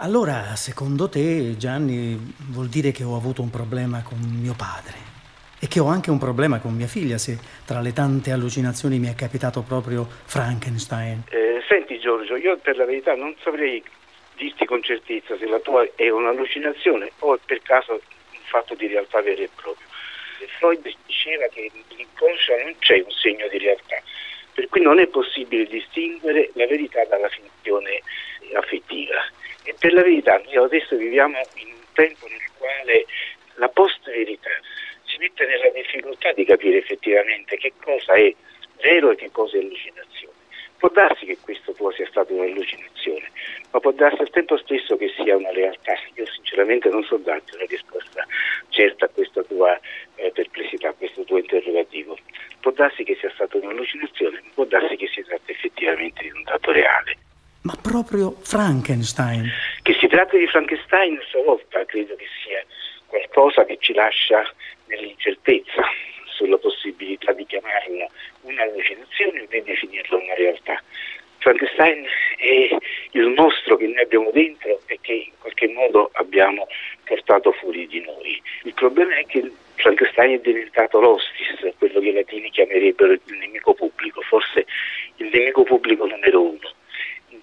Allora, secondo te, Gianni, vuol dire che ho avuto un problema con mio padre? E che ho anche un problema con mia figlia, se tra le tante allucinazioni mi è capitato proprio Frankenstein. Eh, senti Giorgio, io per la verità non saprei dirti con certezza se la tua è un'allucinazione o è per caso un fatto di realtà vero e proprio. Freud diceva che nell'inconscio non c'è un segno di realtà, per cui non è possibile distinguere la verità dalla finzione affettiva. E per la verità noi adesso viviamo in un tempo nel quale la post-verità ci mette nella difficoltà di capire effettivamente che cosa è vero e che cosa è allucinazione. Può darsi che questo tuo sia stata un'allucinazione, ma può darsi al tempo stesso che sia una realtà. Io sinceramente non so darti una risposta certa a questa tua eh, perplessità, a questo tuo interrogativo. Può darsi che sia stata un'allucinazione, ma può darsi che si tratti effettivamente di un dato reale. Ma proprio Frankenstein. Che si tratti di Frankenstein a sua volta credo che sia qualcosa che ci lascia nell'incertezza sulla possibilità di chiamarla un'allucinazione o di definirla una realtà. Frankenstein è il mostro che noi abbiamo dentro e che in qualche modo abbiamo portato fuori di noi. Il problema è che Frankenstein è diventato l'ostis, quello che i latini chiamerebbero il nemico pubblico, forse il nemico pubblico numero uno.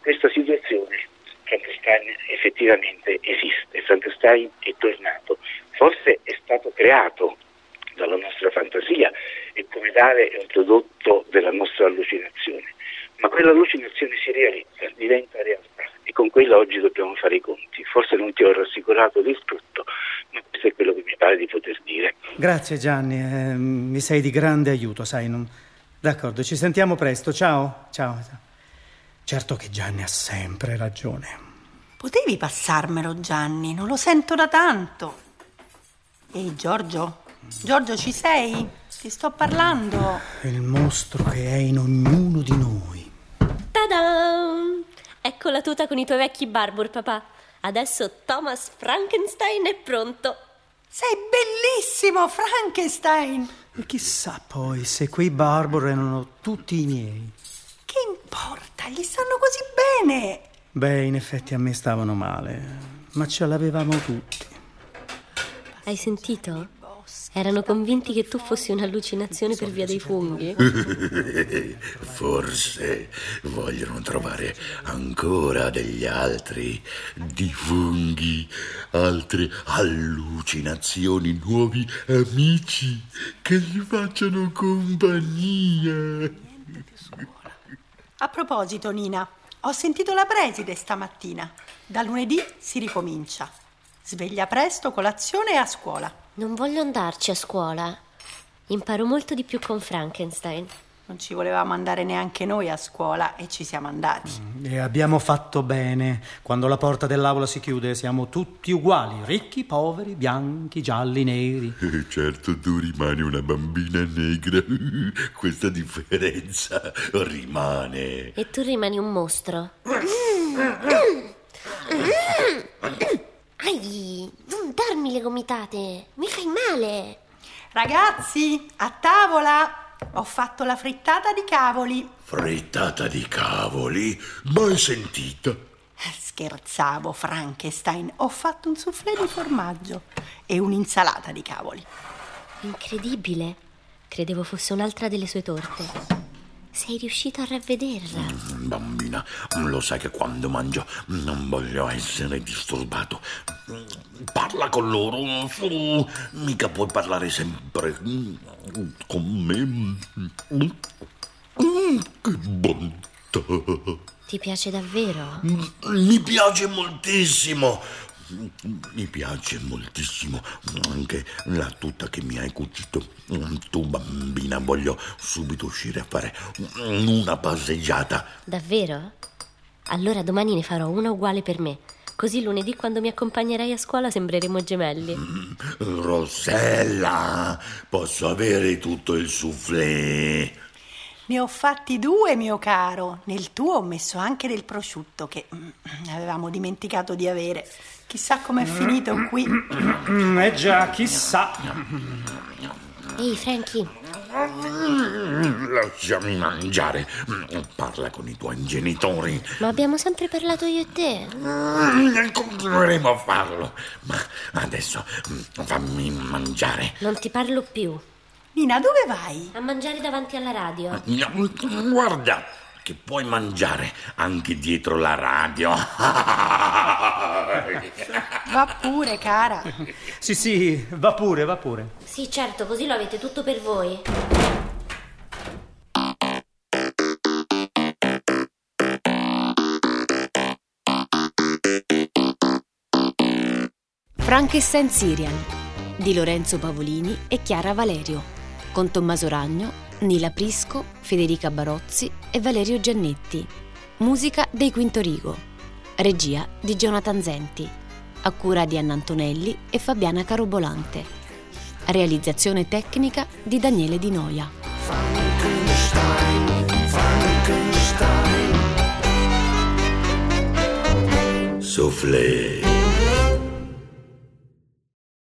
Questa situazione Frankenstein effettivamente esiste, Frankenstein è tornato, forse è stato creato dalla nostra fantasia e come tale è un prodotto della nostra allucinazione. Ma quella allucinazione si realizza, diventa realtà e con quella oggi dobbiamo fare i conti. Forse non ti ho rassicurato del tutto, ma questo è quello che mi pare di poter dire. Grazie Gianni, eh, mi sei di grande aiuto, sai. Non... D'accordo, ci sentiamo presto. Ciao. Ciao. Certo che Gianni ha sempre ragione. Potevi passarmelo, Gianni, non lo sento da tanto. Ehi, Giorgio? Giorgio, ci sei? Ti sto parlando. Il mostro che è in ognuno di noi. Ta-da! Ecco la tuta con i tuoi vecchi Barbour, papà. Adesso Thomas Frankenstein è pronto. Sei bellissimo, Frankenstein! E chissà poi se quei Barbour erano tutti i miei. Importa? Gli stanno così bene. Beh, in effetti a me stavano male, ma ce l'avevamo tutti. Hai sentito? Erano convinti che tu fossi un'allucinazione per via dei funghi? Forse vogliono trovare ancora degli altri di funghi, altre allucinazioni, nuovi amici che gli facciano compagnia. A proposito, Nina, ho sentito la preside stamattina. Da lunedì si ricomincia. Sveglia presto, colazione e a scuola. Non voglio andarci a scuola. Imparo molto di più con Frankenstein. Non ci volevamo andare neanche noi a scuola e ci siamo andati. E abbiamo fatto bene. Quando la porta dell'aula si chiude siamo tutti uguali, ricchi, poveri, bianchi, gialli, neri. Eh, certo, tu rimani una bambina negra. Questa differenza rimane. E tu rimani un mostro. Ai, non darmi le gomitate, mi fai male. Ragazzi, a tavola! Ho fatto la frittata di cavoli. Frittata di cavoli? Mai sentita? Scherzavo, Frankenstein. Ho fatto un soufflé di formaggio e un'insalata di cavoli. Incredibile. Credevo fosse un'altra delle sue torte. Sei riuscito a ravvederla. Mm, Bambina, lo sai che quando mangio non voglio essere disturbato. Parla con loro, su. Mica puoi parlare sempre mm, con me. Mm, Che bontà. Ti piace davvero? Mi piace moltissimo. Mi piace moltissimo anche la tuta che mi hai cucito. Tu, bambina, voglio subito uscire a fare una passeggiata. Davvero? Allora domani ne farò una uguale per me. Così lunedì quando mi accompagnerai a scuola sembreremo gemelli. Rossella, posso avere tutto il soufflé? Ne ho fatti due, mio caro. Nel tuo ho messo anche del prosciutto che mm, avevamo dimenticato di avere. Chissà com'è finito qui. Mm, eh già, chissà. Ehi, Frankie, Lasciami mangiare. Parla con i tuoi genitori. Ma abbiamo sempre parlato io e te. E continueremo a farlo. Ma adesso fammi mangiare. Non ti parlo più. Nina, dove vai? A mangiare davanti alla radio. Guarda che puoi mangiare anche dietro la radio. Va pure, cara. Sì, sì, va pure, va pure. Sì, certo, così lo avete tutto per voi. Frankenstein Serial di Lorenzo Pavolini e Chiara Valerio, con Tommaso Ragno, Nila Prisco, Federica Barozzi e Valerio Giannetti. Musica dei Quinto Rigo. Regia di Jonathan Zenti. A cura di Anna Antonelli e Fabiana Carobolante. Realizzazione tecnica di Daniele Di Noia. Soufflé.